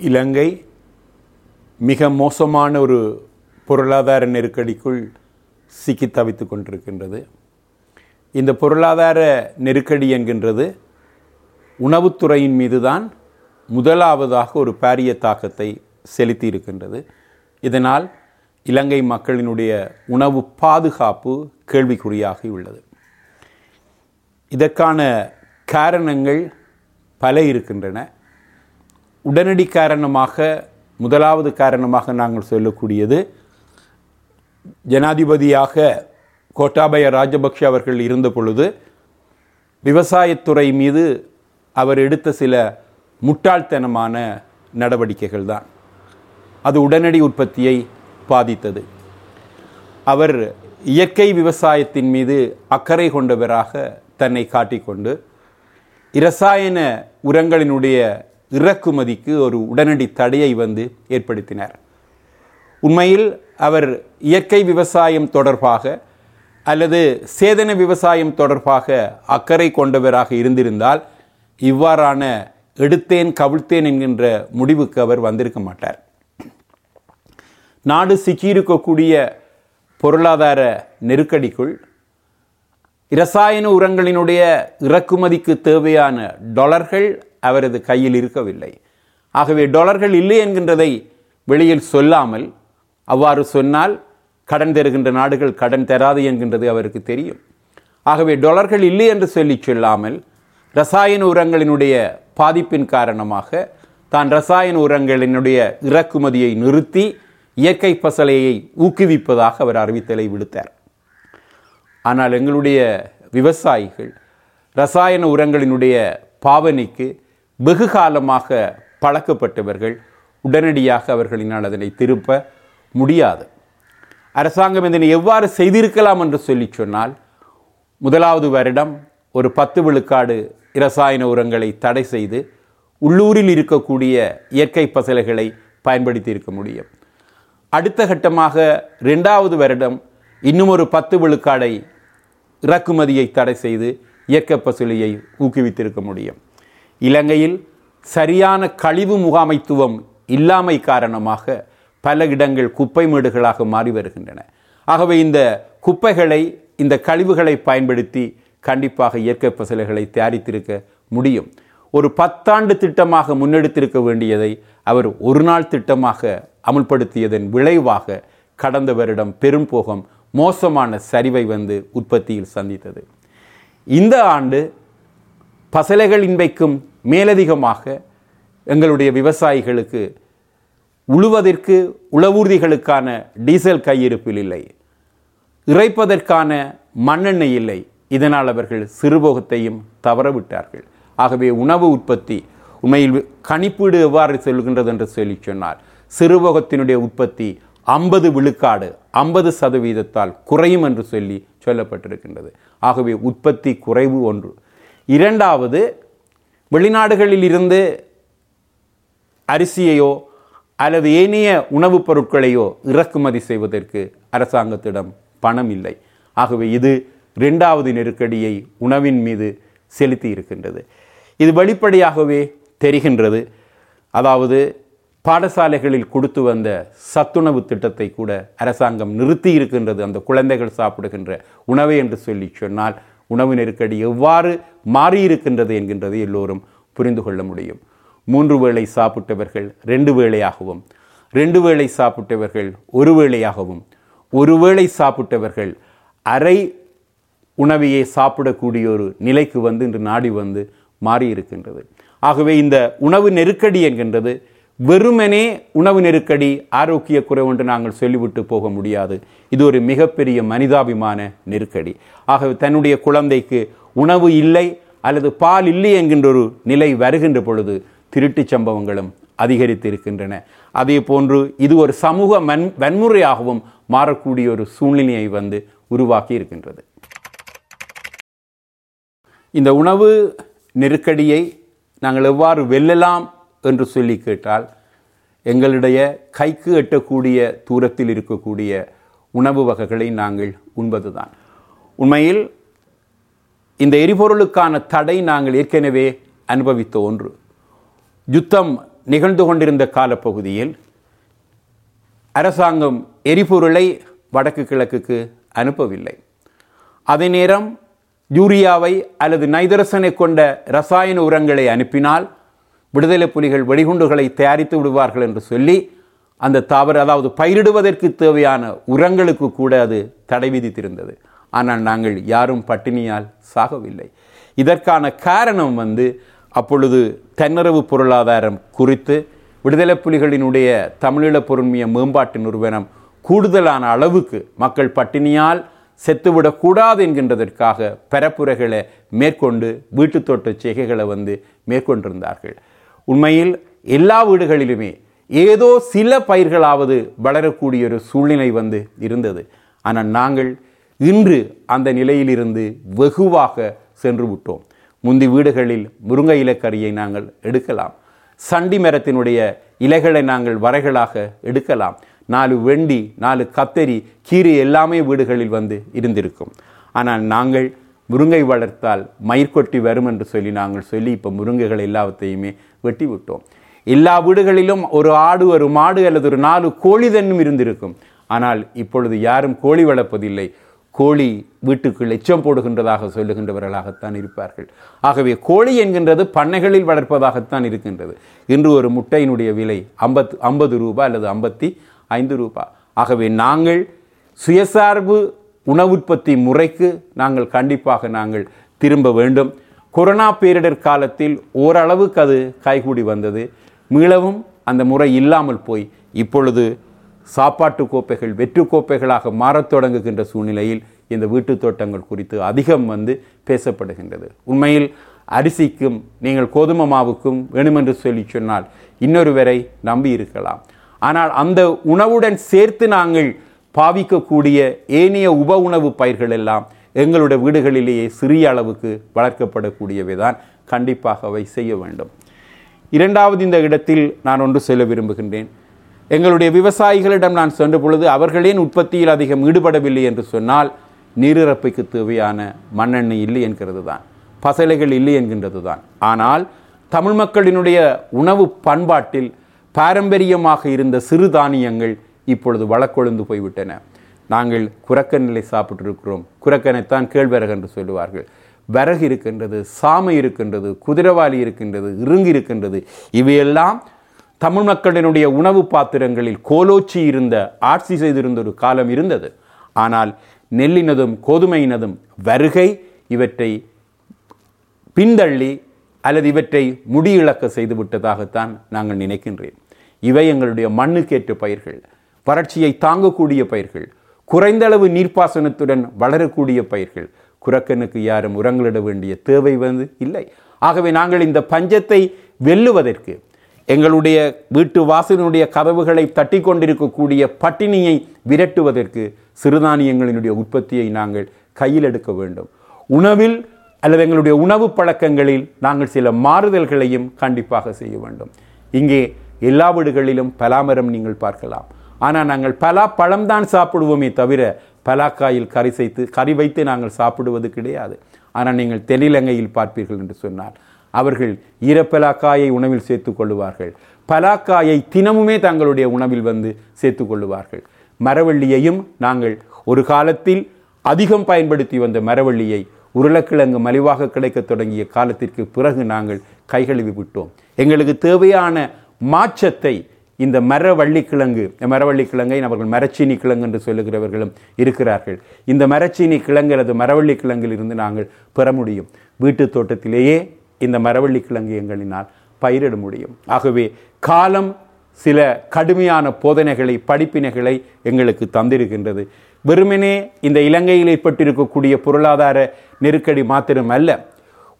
இலங்கை மிக மோசமான ஒரு பொருளாதார நெருக்கடிக்குள் சிக்கி தவித்து கொண்டிருக்கின்றது. இந்த பொருளாதார நெருக்கடி என்கின்றது உணவுத்துறையின் மீதுதான் முதலாவதாக ஒரு பாரிய தாக்கத்தை செலுத்தி இருக்கின்றது. இதனால் இலங்கை மக்களினுடைய உணவு பாதுகாப்பு கேள்விக்குறியாகி உள்ளது. இதற்கான காரணங்கள் பல இருக்கின்றன. உடனடி காரணமாக முதலாவது காரணமாக நாங்கள் சொல்லக்கூடியது ஜனாதிபதியாக கோட்டாபய ராஜபக்ஷ அவர்கள் இருந்த பொழுது விவசாயத்துறை மீது அவர் எடுத்த சில முட்டாள்தனமான நடவடிக்கைகள் தான். அது உடனடி உற்பத்தியை பாதித்தது. அவர் இயற்கை விவசாயத்தின் மீது அக்கறை கொண்டவராக தன்னை காட்டிக்கொண்டு இரசாயன உரங்களினுடைய இறக்குமதிக்கு ஒரு உடனடி தடையை வந்து ஏற்படுத்தினார். உண்மையில் அவர் இயற்கை விவசாயம் தொடர்பாக அல்லது சேதன விவசாயம் தொடர்பாக அக்கறை கொண்டவராக இருந்திருந்தால் இவ்வாறான எடுத்தேன் கவிழ்த்தேன் என்கின்ற முடிவுக்கு அவர் வந்திருக்க மாட்டார். நாடு சிக்கியிருக்கக்கூடிய பொருளாதார நெருக்கடிக்குள் இரசாயன உரங்களினுடைய இறக்குமதிக்கு தேவையான டொலர்கள் அவரது கையில் இருக்கவில்லை. ஆகவே டொலர்கள் இல்லை என்கின்றதை வெளியில் சொல்லாமல் அவ்வாறு சொன்னால் கடன் தருகின்ற நாடுகள் கடன் தராது என்கின்றது அவருக்கு தெரியும். ஆகவே டொலர்கள் இல்லை என்று சொல்லி சொல்லாமல் ரசாயன உரங்களினுடைய பாதிப்பின் காரணமாக தான் ரசாயன உரங்களினுடைய இறக்குமதியை நிறுத்தி இயற்கை பசலையை ஊக்குவிப்பதாக அவர் அறிவித்தலை விடுத்தார். ஆனால் எங்களுடைய விவசாயிகள் ரசாயன உரங்களினுடைய பாவனைக்கு வெகு காலமாக பழக்கப்பட்டவர்கள் உடனடியாக அவர்களினால் அதனை திருப்ப முடியாது. அரசாங்கம் இதனை எவ்வாறு செய்திருக்கலாம் என்று சொல்லி சொன்னால் முதலாவது வருடம் ஒரு பத்து விழுக்காடு இரசாயன உரங்களை தடை செய்து உள்ளூரில் இருக்கக்கூடிய இயற்கை பசலைகளை பயன்படுத்தி இருக்க முடியும். அடுத்த கட்டமாக ரெண்டாவது வருடம் இன்னும் ஒரு பத்து விழுக்காடை இறக்குமதியை தடை செய்து இயற்கை பசுலையை ஊக்குவித்திருக்க முடியும். இலங்கையில் சரியான கழிவு முகாமைத்துவம் இல்லாமை காரணமாக பல இடங்கள் குப்பை மேடுகளாக மாறி வருகின்றன. ஆகவே இந்த குப்பைகளை இந்த கழிவுகளை பயன்படுத்தி கண்டிப்பாக இயற்கை பசலைகளை தயாரித்திருக்க முடியும். ஒரு பத்தாண்டு திட்டமாக முன்னெடுத்திருக்க வேண்டியதை அவர் ஒரு நாள் திட்டமாக அமுல்படுத்தியதன் விளைவாக கடந்த வருடம் பெரும் போகம் மோசமான சரிவை வந்து உற்பத்தியில் சந்தித்தது. இந்த ஆண்டு பசலைகள் இன்றைக்கும் மேலதிகமாக எங்களுடைய விவசாயிகளுக்கு உழுவதற்கு உளவூர்திகளுக்கான டீசல் கையிருப்பில் இல்லை. இறைப்பதற்கான மண்ணெண்ணெய் இல்லை. இதனால் அவர்கள் சிறுபோகத்தையும் தவறவிட்டார்கள். ஆகவே உணவு உற்பத்தி உண்மையில் கணிப்பீடு எவ்வாறு செல்கின்றது என்று சொல்லி சொன்னார். சிறுபோகத்தினுடைய உற்பத்தி ஐம்பது விழுக்காடு ஐம்பது சதவீதத்தால் குறையும் என்று சொல்லி சொல்லப்பட்டிருக்கின்றது. ஆகவே உற்பத்தி குறைவு ஒன்று. இரண்டாவது வெளிநாடுகளில் இருந்து அரிசியையோ அல்லது ஏனைய உணவுப் பொருட்களையோ இறக்குமதி செய்வதற்கு அரசாங்கத்திடம் பணம் இல்லை. ஆகவே இது இரண்டாவது நெருக்கடியை உணவின் மீது செலுத்தி இருக்கின்றது. இது வெளிப்படையாகவே தெரிகின்றது. அதாவது பாடசாலைகளில் கொடுத்து வந்த சத்துணவு திட்டத்தை கூட அரசாங்கம் நிறுத்தி இருக்கின்றது. அந்த குழந்தைகள் சாப்பிடுகின்ற உணவை என்று சொல்லி சொன்னால் உணவு நெருக்கடி எவ்வாறு மாறியிருக்கின்றது என்கின்றது எல்லோரும் புரிந்து கொள்ள முடியும். மூன்று வேளை சாப்பிட்டவர்கள் ரெண்டு வேளையாகவும் ரெண்டு வேளை சாப்பிட்டவர்கள் ஒரு வேளையாகவும் ஒரு வேளை சாப்பிட்டவர்கள் அரை உணவையே சாப்பிடக்கூடிய ஒரு நிலைக்கு வந்து இன்று நாடி வந்து மாறி இருக்கின்றது ஆகவே இந்த உணவு நெருக்கடி என்கின்றது வெறுமனே உணவு நெருக்கடி ஆரோக்கிய குறைவு என்று நாங்கள் சொல்லிவிட்டு போக முடியாது. இது ஒரு மிகப்பெரிய மனிதாபிமான நெருக்கடி. ஆகவே தன்னுடைய குழந்தைக்கு உணவு இல்லை அல்லது பால் இல்லை என்கின்ற ஒரு நிலை வருகின்ற பொழுது திருட்டுச் சம்பவங்களும் அதிகரித்து இருக்கின்றன அதே போன்று இது ஒரு சமூக மண் வன்முறையாகவும் மாறக்கூடிய ஒரு சூழ்நிலையை வந்து உருவாக்கி இருக்கின்றது. இந்த உணவு நெருக்கடியை நாங்கள் எவ்வாறு வெல்லலாம்? என்று சொல்லி கேட்டால் எங்களுடைய கைக்கு எட்டக்கூடிய தூரத்தில் இருக்கக்கூடிய உணவு வகைகளை நாங்கள் உண்பதுதான். உண்மையில் இந்த எரிபொருளுக்கான தடை நாங்கள் ஏற்கனவே அனுபவித்த ஒன்று. யுத்தம் நிகழ்ந்து கொண்டிருந்த காலப்பகுதியில் அரசாங்கம் எரிபொருளை வடக்கு கிழக்குக்கு அனுப்பவில்லை. அதே நேரம் யூரியாவை அல்லது நைதரசனை கொண்ட ரசாயன உரங்களை அனுப்பினால் விடுதலை புலிகள் வெடிகுண்டுகளை தயாரித்து விடுவார்கள் என்று சொல்லி அந்த தாவர அதாவது பயிரிடுவதற்கு தேவையான உரங்களுக்கு கூட அது தடை விதித்திருந்தது. ஆனால் நாங்கள் யாரும் பட்டினியால் சாகவில்லை. இதற்கான காரணம் வந்து அப்பொழுது தன்னிறவு பொருளாதாரம் குறித்து விடுதலை புலிகளினுடைய தமிழீழ பொருண்மைய மேம்பாட்டு நிறுவனம் கூடுதலான அளவுக்கு மக்கள் பட்டினியால் செத்துவிடக்கூடாது என்கின்றதற்காக பரப்புரைகளை மேற்கொண்டு வீட்டு செய்கைகளை வந்து மேற்கொண்டிருந்தார்கள். உண்மையில் எல்லா வீடுகளிலுமே ஏதோ சில பயிர்களாவது வளரக்கூடிய ஒரு சூழ்நிலை வந்து இருந்தது. ஆனால் நாங்கள் இன்று அந்த நிலையிலிருந்து வெகுவாக சென்று விட்டோம். முந்தி வீடுகளில் முருங்கை இலக்கரியை நாங்கள் எடுக்கலாம். சண்டி மரத்தினுடைய இலைகளை நாங்கள் வரைகளாக எடுக்கலாம். நாலு வெண்டி நாலு கத்தரி கீரை எல்லாமே வீடுகளில் வந்து இருந்திருக்கும். ஆனால் நாங்கள் முருங்கை வளர்த்தால் மயிர்கொட்டி வரும் என்று சொல்லி நாங்கள் சொல்லி இப்போ முருங்கைகள் எல்லாவற்றையுமே வெட்டி விட்டோம் எல்லா வீடுகளிலும் ஒரு ஆடு ஒரு மாடு அல்லது ஒரு நாலு கோழி தன்னும் இருந்திருக்கும். ஆனால் இப்பொழுது யாரும் கோழி வளர்ப்பதில்லை. கோழி வீட்டுக்குள் எச்சம் போடுகின்றதாக சொல்லுகின்றவர்களாகத்தான் இருப்பார்கள். ஆகவே கோழி என்கின்றது பண்ணைகளில் வளர்ப்பதாகத்தான் இருக்கின்றது. இன்று ஒரு முட்டையினுடைய விலை ஐம்பத்து ஐம்பது ரூபாய் அல்லது ஐம்பத்தி ஐந்து ரூபாய் ஆகவே நாங்கள் சுயசார்பு உணவுற்பத்தி முறைக்கு நாங்கள் கண்டிப்பாக நாங்கள் திரும்ப வேண்டும். கொரோனா பேரிடர் காலத்தில் ஓரளவுக்கு அது கைகூடி வந்தது. மீளவும் அந்த முறை இல்லாமல் போய் இப்பொழுது சாப்பாட்டு கோப்பைகள் வெற்று கோப்பைகளாக மாறத் தொடங்குகின்ற சூழ்நிலையில் இந்த வீட்டு தோட்டங்கள் குறித்து அதிகம் வந்து பேசப்படுகின்றது. உண்மையில் அரிசிக்கும் நீங்கள் கோதுமை மாவுக்கும் வேணுமென்று சொல்லி சொன்னால் இன்னொருவரை நம்பி இருக்கலாம் ஆனால் அந்த உணவுடன் சேர்த்து நாங்கள் பாவிக்கக்கூடிய ஏனைய உப உணவு பயிர்கள் எல்லாம் எங்களுடைய வீடுகளிலேயே சிறிய அளவுக்கு வளர்க்கப்படக்கூடியவை தான் கண்டிப்பாக அவை செய்ய வேண்டும். இரண்டாவது இந்த இடத்தில் நான் ஒன்று சொல்ல விரும்புகின்றேன். எங்களுடைய விவசாயிகளிடம் நான் சென்ற பொழுது அவர்களேன் உற்பத்தியில் அதிகம் ஈடுபடவில்லை என்று சொன்னால் நீரிறப்பைக்கு தேவையான மண்ணெண்ணெய் இல்லை என்கிறது தான் பசலைகள் இல்லை என்கின்றது தான் ஆனால் தமிழ் மக்களினுடைய உணவு பண்பாட்டில் பாரம்பரியமாக இருந்த சிறுதானியங்கள் இப்பொழுது வழக்கொழுந்து போய்விட்டன. நாங்கள் குரக்கனிலை சாப்பிட்டிருக்கிறோம். குரக்கனைத்தான் கேழ்வரகு என்று சொல்லுவார்கள். விறகு இருக்கின்றது சாமை இருக்கின்றது குதிரவாளி இருக்கின்றது இருங்கு இருக்கின்றது. இவையெல்லாம் தமிழ் மக்களினுடைய உணவு பாத்திரங்களில் கோலோச்சி இருந்த ஆட்சி செய்திருந்த ஒரு காலம் இருந்தது. ஆனால் நெல்லினதும் கோதுமையினதும் வருகை இவற்றை பின்தள்ளி அல்லது இவற்றை முடியிழக்க செய்துவிட்டதாகத்தான் நாங்கள் நினைக்கின்றேன். இவை எங்களுடைய மண்ணுக்கேற்ற பயிர்கள். வறட்சியை தாங்கக்கூடிய பயிர்கள் குறைந்த அளவு நீர்ப்பாசனத்துடன் வளரக்கூடிய பயிர்கள். குரக்கனுக்கு யாரும் உரங்களிட வேண்டிய தேவை வந்து இல்லை. ஆகவே நாங்கள் இந்த பஞ்சத்தை வெல்லுவதற்கு எங்களுடைய வீட்டு வாசலினுடைய கதவுகளை தட்டி கொண்டிருக்கக்கூடிய பட்டினியை விரட்டுவதற்கு சிறுதானியங்களினுடைய உற்பத்தியை நாங்கள் கையில் எடுக்க வேண்டும். உணவில் அல்லது எங்களுடைய உணவு பழக்கங்களில் நாங்கள் சில மாறுதல்களையும் கண்டிப்பாக செய்ய வேண்டும். இங்கே எல்லா வீடுகளிலும் பலாமரம் நீங்கள் பார்க்கலாம். ஆனால் நாங்கள் பலா பழம்தான் சாப்பிடுவோமே தவிர பலாக்காயில் கறி செய்து கறி வைத்து நாங்கள் சாப்பிடுவது கிடையாது. ஆனால் நீங்கள் தென்னிலங்கையில் பார்ப்பீர்கள் என்று சொன்னால் அவர்கள் ஈரப்பலாக்காயை உணவில் சேர்த்து கொள்ளுவார்கள். பலாக்காயை தினமுமே தங்களுடைய உணவில் வந்து சேர்த்து கொள்ளுவார்கள். மரவள்ளியையும் நாங்கள் ஒரு காலத்தில் அதிகம் பயன்படுத்தி வந்த மரவள்ளியை உருளைக்கிழங்கு மலிவாக கிடைக்கத் தொடங்கிய காலத்திற்கு பிறகு நாங்கள் கைகழுவி விட்டோம். எங்களுக்கு தேவையான மாற்றத்தை இந்த மரவள்ளி கிழங்கு மரவள்ளி கிழங்கை அவர்கள் மரச்சீனி கிழங்கு என்று சொல்லுகிறவர்களும் இருக்கிறார்கள். இந்த மரச்சீனி கிழங்கு அல்லது மரவள்ளி கிழங்கில் இருந்து நாங்கள் பெற முடியும். வீட்டு தோட்டத்திலேயே இந்த மரவள்ளி கிழங்கு எங்களினால் பயிரிட முடியும். ஆகவே காலம் சில கடுமையான போதனைகளை படிப்பினைகளை எங்களுக்கு தந்திருக்கின்றது. வெறுமனே இந்த இலங்கையில் ஏற்பட்டிருக்கக்கூடிய பொருளாதார நெருக்கடி மாத்திரம் அல்ல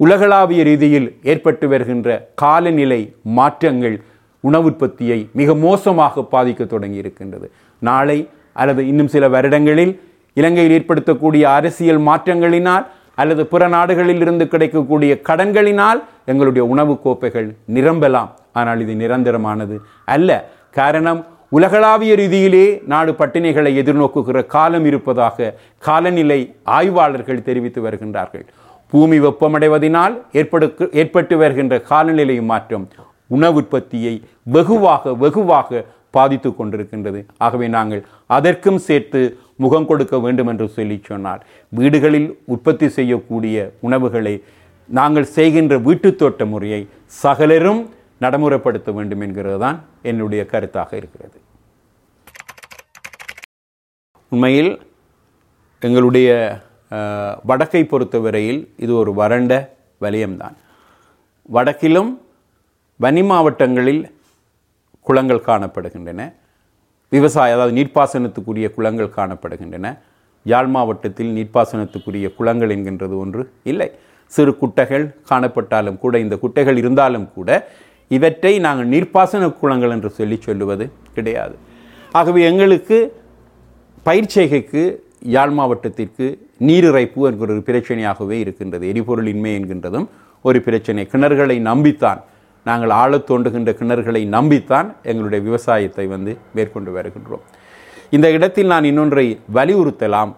உலகளாவிய ரீதியில் ஏற்பட்டு வருகின்ற காலநிலை மாற்றங்கள் உணவுற்பத்தியை மிக மோசமாக பாதிக்க தொடங்கி இருக்கின்றது நாளை அல்லது இன்னும் சில வருடங்களில் இலங்கையில் ஏற்படுத்தக்கூடிய அரசியல் மாற்றங்களினால் அல்லது பிற நாடுகளில் இருந்து கிடைக்கக்கூடிய கடன்களினால் எங்களுடைய உணவு கோப்பைகள் நிரம்பலாம். ஆனால் இது நிரந்தரமானது அல்ல. காரணம் உலகளாவிய ரீதியிலே நாடு பட்டினிகளை எதிர்நோக்குகிற காலம் இருப்பதாக காலநிலை ஆய்வாளர்கள் தெரிவித்து வருகின்றார்கள். பூமி வெப்பமடைவதனால் ஏற்படு ஏற்பட்டு வருகின்ற காலநிலை மாற்றம் உணவு உற்பத்தியை வெகுவாக வெகுவாக பாதித்து கொண்டிருக்கின்றது. ஆகவே நாங்கள் அதற்கும் சேர்த்து முகம் கொடுக்க வேண்டும் என்று சொல்லி சொன்னார். வீடுகளில் உற்பத்தி செய்யக்கூடிய உணவுகளை நாங்கள் செய்கின்ற வீட்டுத் தோட்ட முறையை சகலரும் நடைமுறைப்படுத்த வேண்டும் என்கிறது தான் என்னுடைய கருத்தாக இருக்கிறது. உண்மையில் எங்களுடைய வடக்கை பொறுத்தவரையில் இது ஒரு வறண்ட வலயம்தான். வடக்கிலும் வனி மாவட்டங்களில் குளங்கள் காணப்படுகின்றன. விவசாய அதாவது நீர்ப்பாசனத்துக்குரிய குளங்கள் காணப்படுகின்றன. யாழ் மாவட்டத்தில் நீர்ப்பாசனத்துக்குரிய குளங்கள் என்கின்றது ஒன்று இல்லை. சிறு குட்டைகள் காணப்பட்டாலும் கூட இந்த குட்டைகள் இருந்தாலும் கூட இவற்றை நாங்கள் நீர்ப்பாசன குளங்கள் என்று சொல்லி சொல்லுவது கிடையாது. ஆகவே எங்களுக்கு பயிர்ச்செய்கைக்கு யாழ் மாவட்டத்திற்கு நீரிறைப்பு என்கிற ஒரு பிரச்சனையாகவே இருக்கின்றது. எரிபொருள் இன்மை என்கின்றதும் ஒரு பிரச்சனை. கிணறுகளை நம்பித்தான் நாங்கள் ஆழ தோண்டுகின்ற கிணறுகளை நம்பித்தான் எங்களுடைய விவசாயத்தை வந்து மேற்கொண்டு வருகின்றோம். இந்த இடத்தில் நான் இன்னொன்றை வலியுறுத்தலாம்.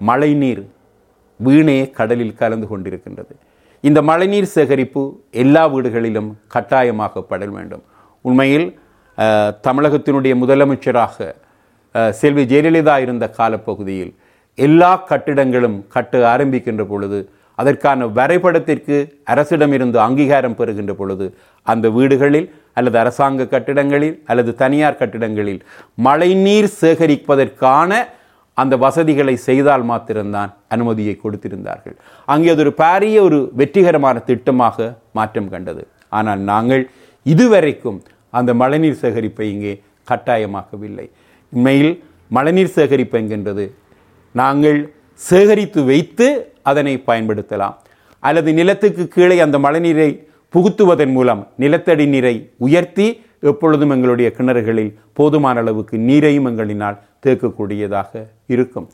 மழைநீர் வீணே கடலில் கலந்து கொண்டிருக்கின்றது. இந்த மழைநீர் சேகரிப்பு எல்லா வீடுகளிலும் கட்டாயமாக்கப்பட வேண்டும். உண்மையில் தமிழகத்தினுடைய முதலமைச்சராக செல்வி ஜெயலலிதா இருந்த காலப்பகுதியில் எல்லா கட்டிடங்களும் கட்ட ஆரம்பிக்கின்ற பொழுது அதற்கான வரைபடத்திற்கு அரசிடமிருந்து அங்கீகாரம் பெறுகின்ற பொழுது அந்த வீடுகளில் அல்லது அரசாங்க கட்டிடங்களில் அல்லது தனியார் கட்டிடங்களில் மழைநீர் சேகரிப்பதற்கான அந்த வசதிகளை செய்தால் மாத்திரம்தான் அனுமதியை கொடுத்திருந்தார்கள். அங்கே அது ஒரு பாரிய ஒரு வெற்றிகரமான திட்டமாக மாற்றம் கண்டது. ஆனால் நாங்கள் இதுவரைக்கும் அந்த மழைநீர் சேகரிப்பை இங்கே கட்டாயமாக்கவில்லை. உண்மையில் மழைநீர் சேகரிப்பு என்கின்றது. நாங்கள் சேகரித்து வைத்து அதனை பயன்படுத்தலாம். அல்லது நிலத்துக்கு கீழே அந்த மழைநீரை புகுத்துவதன் மூலம் நிலத்தடி நீரை உயர்த்தி எப்பொழுதும் எங்களுடைய கிணறுகளில் போதுமான அளவுக்கு நீரையும் எங்களினால் தேக்கக்கூடியதாக இருக்கும்.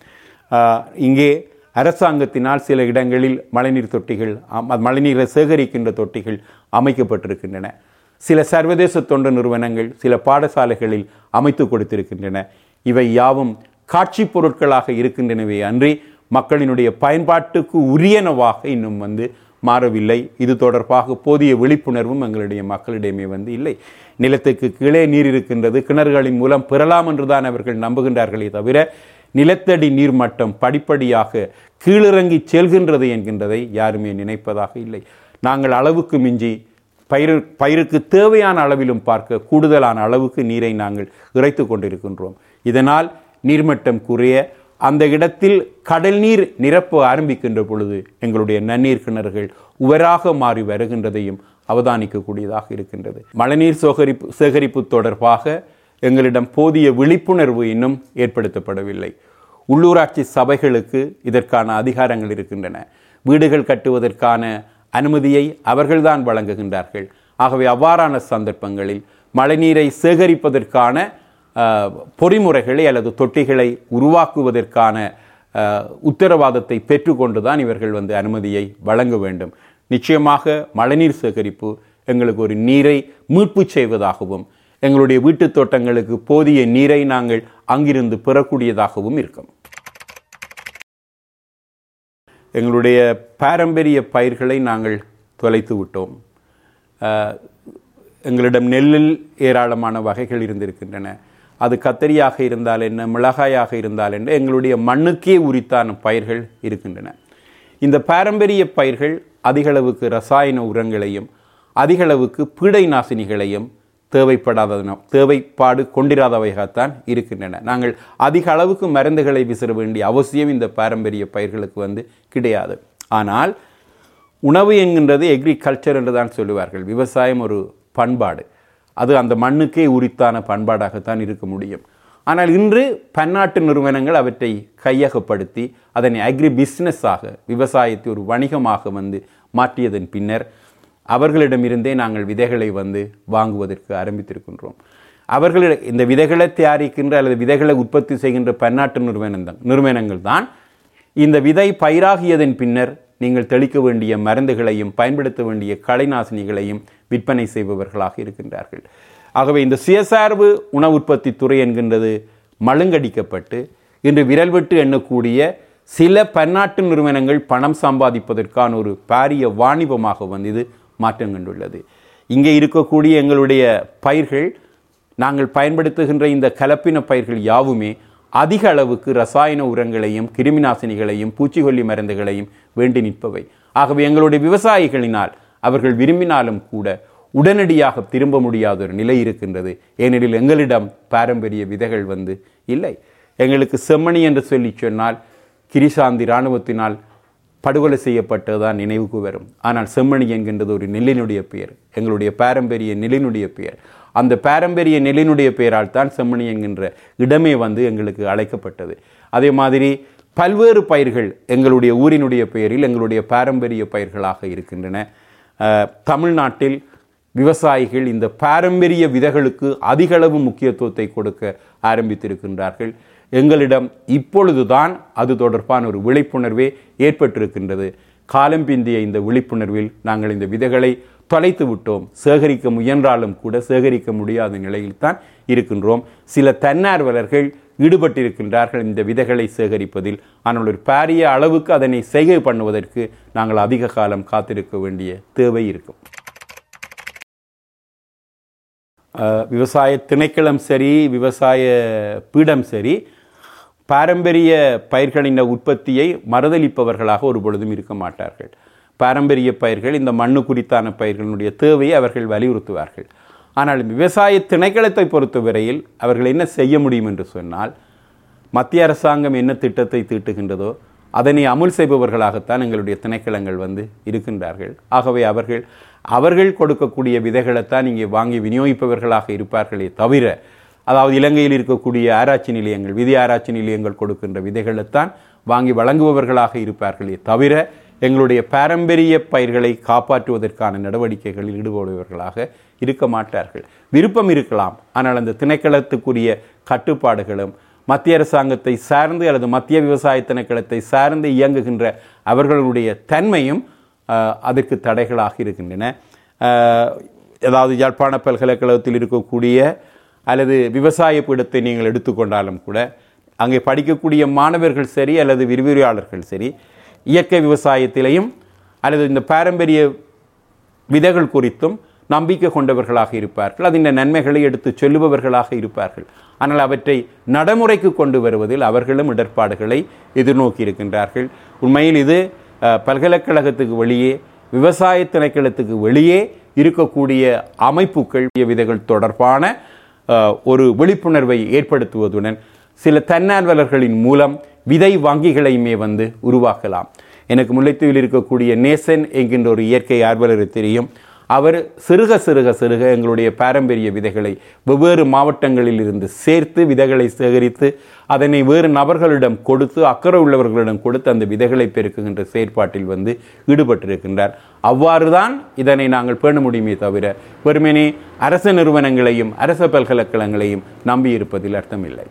இங்கே அரசாங்கத்தினால் சில இடங்களில் மழைநீர் தொட்டிகள் அம்- மழைநீரை சேகரிக்கின்ற தொட்டிகள் அமைக்கப்பட்டிருக்கின்றன. சில சர்வதேச தொண்டு நிறுவனங்கள் சில பாடசாலைகளில் அமைத்து கொடுத்திருக்கின்றன. இவை யாவும் காட்சி பொருட்களாக இருக்கின்றனவே அன்றி மக்களினுடைய பயன்பாட்டுக்கு உரியனவாக இன்னும் வந்து மாறவில்லை. இது தொடர்பாக போதிய விழிப்புணர்வும் எங்களுடைய மக்களிடையுமே வந்து இல்லை. நிலத்துக்கு கீழே நீர் இருக்கின்றது. கிணறுகளின் மூலம் பெறலாம் என்றுதான் அவர்கள் நம்புகின்றார்களே தவிர நிலத்தடி நீர்மட்டம் படிப்படியாக கீழிறங்கி செல்கின்றது என்கின்றதை யாருமே நினைப்பதாக இல்லை. நாங்கள் அளவுக்கு மிஞ்சி பயிர் பயிருக்கு தேவையான அளவிலும் பார்க்க கூடுதலான அளவுக்கு நீரை நாங்கள் இறைத்து கொண்டிருக்கின்றோம். இதனால் நீர்மட்டம் குறைய அந்த இடத்தில் கடல் நீர் நிரப்ப ஆரம்பிக்கின்ற பொழுது எங்களுடைய நன்னீர் கிணறுகள் உவராக மாறி வருகின்றதையும் அவதானிக்கக்கூடியதாக இருக்கின்றது. மழைநீர் சேகரிப்பு சேகரிப்பு தொடர்பாக எங்களிடம் போதிய விழிப்புணர்வு இன்னும் ஏற்படுத்தப்படவில்லை. உள்ளூராட்சி சபைகளுக்கு இதற்கான அதிகாரங்கள் இருக்கின்றன. வீடுகள் கட்டுவதற்கான அனுமதியை அவர்கள்தான் வழங்குகின்றார்கள். ஆகவே அவ்வாறான சந்தர்ப்பங்களில் மழைநீரை சேகரிப்பதற்கான பொறிமுறைகளை அல்லது தொட்டிகளை உருவாக்குவதற்கான உத்தரவாதத்தை உத்தரவாதத்தை பெற்றுக்கொண்டுதான் இவர்கள் வந்து அனுமதியை வழங்க வேண்டும். நிச்சயமாக மழைநீர் சேகரிப்பு எங்களுக்கு ஒரு நீரை மீட்பு செய்வதாகவும் எங்களுடைய வீட்டுத் தோட்டங்களுக்கு போதிய நீரை நாங்கள் அங்கிருந்து பெறக்கூடியதாகவும் இருக்கும். எங்களுடைய பாரம்பரிய பயிர்களை நாங்கள் தொலைத்து விட்டோம். எங்களிடம் நெல்லில் ஏராளமான வகைகள் இருந்திருக்கின்றன. அது கத்தரியாக இருந்தால் என்ன மிளகாயாக இருந்தால் என்ன எங்களுடைய மண்ணுக்கே உரித்தான பயிர்கள் இருக்கின்றன. இந்த பாரம்பரிய பயிர்கள் அதிகளவுக்கு ரசாயன உரங்களையும் அதிகளவுக்கு பீடை நாசினிகளையும் தேவைப்படாத தேவைப்பாடு கொண்டிராதவைகத்தான் இருக்கின்றன. நாங்கள் அதிக அளவுக்கு மருந்துகளை விசிற வேண்டிய அவசியம் இந்த பாரம்பரிய பயிர்களுக்கு வந்து கிடையாது. ஆனால் உணவு என்கின்றது எக்ரிகல்ச்சர் என்று தான் சொல்லுவார்கள். விவசாயம் ஒரு பண்பாடு. அது அந்த மண்ணுக்கே உரித்தான பண்பாடாகத்தான் இருக்க முடியும். ஆனால் இன்று பன்னாட்டு நிறுவனங்கள் அவற்றை கையகப்படுத்தி அதனை அக்ரி பிஸ்னஸாக விவசாயத்தை ஒரு வணிகமாக வந்து மாற்றியதன் பின்னர் அவர்களிடமிருந்தே நாங்கள் விதைகளை வந்து வாங்குவதற்கு ஆரம்பித்திருக்கின்றோம். அவர்களிட இந்த விதைகளை தயாரிக்கின்ற அல்லது விதைகளை உற்பத்தி செய்கின்ற பன்னாட்டு நிறுவனம் தான் நிறுவனங்கள் தான் இந்த விதை பயிராகியதன் பின்னர் நீங்கள் தெளிக்க வேண்டிய மருந்துகளையும் பயன்படுத்த வேண்டிய கலைநாசினிகளையும் விற்பனை செய்பவர்களாக இருக்கின்றார்கள். ஆகவே இந்த சுயசார்பு உணவு உற்பத்தி துறை என்கின்றது மழுங்கடிக்கப்பட்டு இன்று விரல் விட்டு எண்ணக்கூடிய சில பன்னாட்டு நிறுவனங்கள் பணம் சம்பாதிப்பதற்கான ஒரு பாரிய வாணிபமாக வந்து இது மாற்றம் கண்டுள்ளது. இங்கே இருக்கக்கூடிய எங்களுடைய பயிர்கள் நாங்கள் பயன்படுத்துகின்ற இந்த கலப்பின பயிர்கள் யாவுமே அதிக அளவுக்கு ரசாயன உரங்களையும் கிருமிநாசினிகளையும் பூச்சிக்கொல்லி மருந்துகளையும் வேண்டி நிற்பவை. ஆகவே எங்களுடைய விவசாயிகளினால் அவர்கள் விரும்பினாலும் கூட உடனடியாக திரும்ப முடியாத ஒரு நிலை இருக்கின்றது. ஏனெனில் எங்களிடம் பாரம்பரிய விதைகள் வந்து இல்லை. எங்களுக்கு செம்மணி என்று சொல்லி சொன்னால் கிரிசாந்தி இராணுவத்தினால் படுகொலை செய்யப்பட்டதான் நினைவுக்கு வரும். ஆனால் செம்மணி என்கின்றது ஒரு நெல்லினுடைய பெயர். எங்களுடைய பாரம்பரிய நெல்லினுடைய பெயர். அந்த பாரம்பரிய நெல்லினுடைய பெயரால் தான் செம்மணி என்கின்ற இடமே வந்து எங்களுக்கு அழைக்கப்பட்டது. அதே மாதிரி பல்வேறு பயிர்கள் எங்களுடைய ஊரினுடைய பெயரில் எங்களுடைய பாரம்பரிய பயிர்களாக இருக்கின்றன. தமிழ்நாட்டில் விவசாயிகள் இந்த பாரம்பரிய விதைகளுக்கு அதிகளவு முக்கியத்துவத்தை கொடுக்க ஆரம்பித்திருக்கின்றார்கள். எங்களிடம் இப்பொழுதுதான் அது தொடர்பான ஒரு விழிப்புணர்வே ஏற்பட்டிருக்கின்றது. காலம் பிந்திய இந்த விழிப்புணர்வில் நாங்கள் இந்த விதைகளை தொலைத்து விட்டோம். சேகரிக்க முயன்றாலும் கூட சேகரிக்க முடியாத நிலையில்தான் இருக்கின்றோம். சில தன்னார்வலர்கள் ஈடுபட்டிருக்கின்றார்கள் இந்த விதைகளை சேகரிப்பதில். ஆனால் ஒரு பாரிய அளவுக்கு அதனை செய்கை பண்ணுவதற்கு நாங்கள் அதிக காலம் காத்திருக்க வேண்டிய தேவை இருக்கும். விவசாய திணைக்களம் சரி விவசாய பீடம் சரி பாரம்பரிய பயிர்களின் உற்பத்தியை மறுதளிப்பவர்களாக ஒரு பொழுதும் இருக்க மாட்டார்கள். பாரம்பரிய பயிர்கள் இந்த மண்ணு குறித்தான பயிர்களுடைய தேவையை அவர்கள் வலியுறுத்துவார்கள். ஆனால் விவசாய திணைக்களத்தை பொறுத்தவரையில் அவர்கள் என்ன செய்ய முடியும் என்று சொன்னால் மத்திய அரசாங்கம் என்ன திட்டத்தை தீட்டுகின்றதோ அதனை அமுல் செய்பவர்களாகத்தான் எங்களுடைய திணைக்களங்கள் வந்து இருக்கின்றார்கள். ஆகவே அவர்கள் அவர்கள் கொடுக்கக்கூடிய விதைகளைத்தான் இங்கே வாங்கி விநியோகிப்பவர்களாக இருப்பார்களே தவிர அதாவது இலங்கையில் இருக்கக்கூடிய ஆராய்ச்சி நிலையங்கள் விதி ஆராய்ச்சி நிலையங்கள் கொடுக்கின்ற விதைகளைத்தான் வாங்கி வழங்குபவர்களாக இருப்பார்களே தவிர எங்களுடைய பாரம்பரிய பயிர்களை காப்பாற்றுவதற்கான நடவடிக்கைகளில் ஈடுபடுபவர்களாக இருக்க மாட்டார்கள். விருப்பம் இருக்கலாம். ஆனால் அந்த திணைக்களத்துக்குரிய கட்டுப்பாடுகளும் மத்திய அரசாங்கத்தை சார்ந்து அல்லது மத்திய விவசாய திணைக்களத்தை சார்ந்து இயங்குகின்ற அவர்களுடைய தன்மையும் அதற்கு தடைகளாக இருக்கின்றன. ஏதாவது அதாவது யாழ்ப்பாண பல்கலைக்கழகத்தில் இருக்கக்கூடிய அல்லது விவசாய பீடத்தை நீங்கள் எடுத்துக்கொண்டாலும் கூட அங்கே படிக்கக்கூடிய மாணவர்கள் சரி அல்லது விரிவுரையாளர்கள் சரி இயற்கை விவசாயத்திலையும் அல்லது இந்த பாரம்பரிய விதைகள் குறித்தும் நம்பிக்கை கொண்டவர்களாக இருப்பார்கள். அதன் நன்மைகளை எடுத்து சொல்லுபவர்களாக இருப்பார்கள். ஆனால் அவற்றை நடைமுறைக்கு கொண்டு வருவதில் அவர்களும் இடர்பாடுகளை எதிர்நோக்கி இருக்கின்றார்கள். உண்மையில் இது பல்கலைக்கழகத்துக்கு வெளியே விவசாய திணைக்களத்துக்கு வெளியே இருக்கக்கூடிய அமைப்புகள் விதைகள் தொடர்பான ஒரு விழிப்புணர்வை ஏற்படுத்துவதுடன் சில தன்னார்வலர்களின் மூலம் விதை வங்கிகளையுமே வந்து உருவாக்கலாம். எனக்கு முல்லைத்தீவில் இருக்கக்கூடிய நேசன் என்கின்ற ஒரு இயற்கை ஆர்வலர் தெரியும். அவர் சிறுக சிறுக சிறுக எங்களுடைய பாரம்பரிய விதைகளை வெவ்வேறு மாவட்டங்களில் இருந்து சேர்த்து விதைகளை சேகரித்து அதனை வேறு நபர்களிடம் கொடுத்து அக்கறை உள்ளவர்களிடம் கொடுத்து அந்த விதைகளை பெருக்குகின்ற செயற்பாட்டில் வந்து ஈடுபட்டிருக்கின்றார். அவ்வாறுதான் இதனை நாங்கள் பேண முடியுமே தவிர வெறுமனே அரச நிறுவனங்களையும் அரச பல்கலைக்கழகங்களையும் நம்பியிருப்பதில் அர்த்தமில்லை.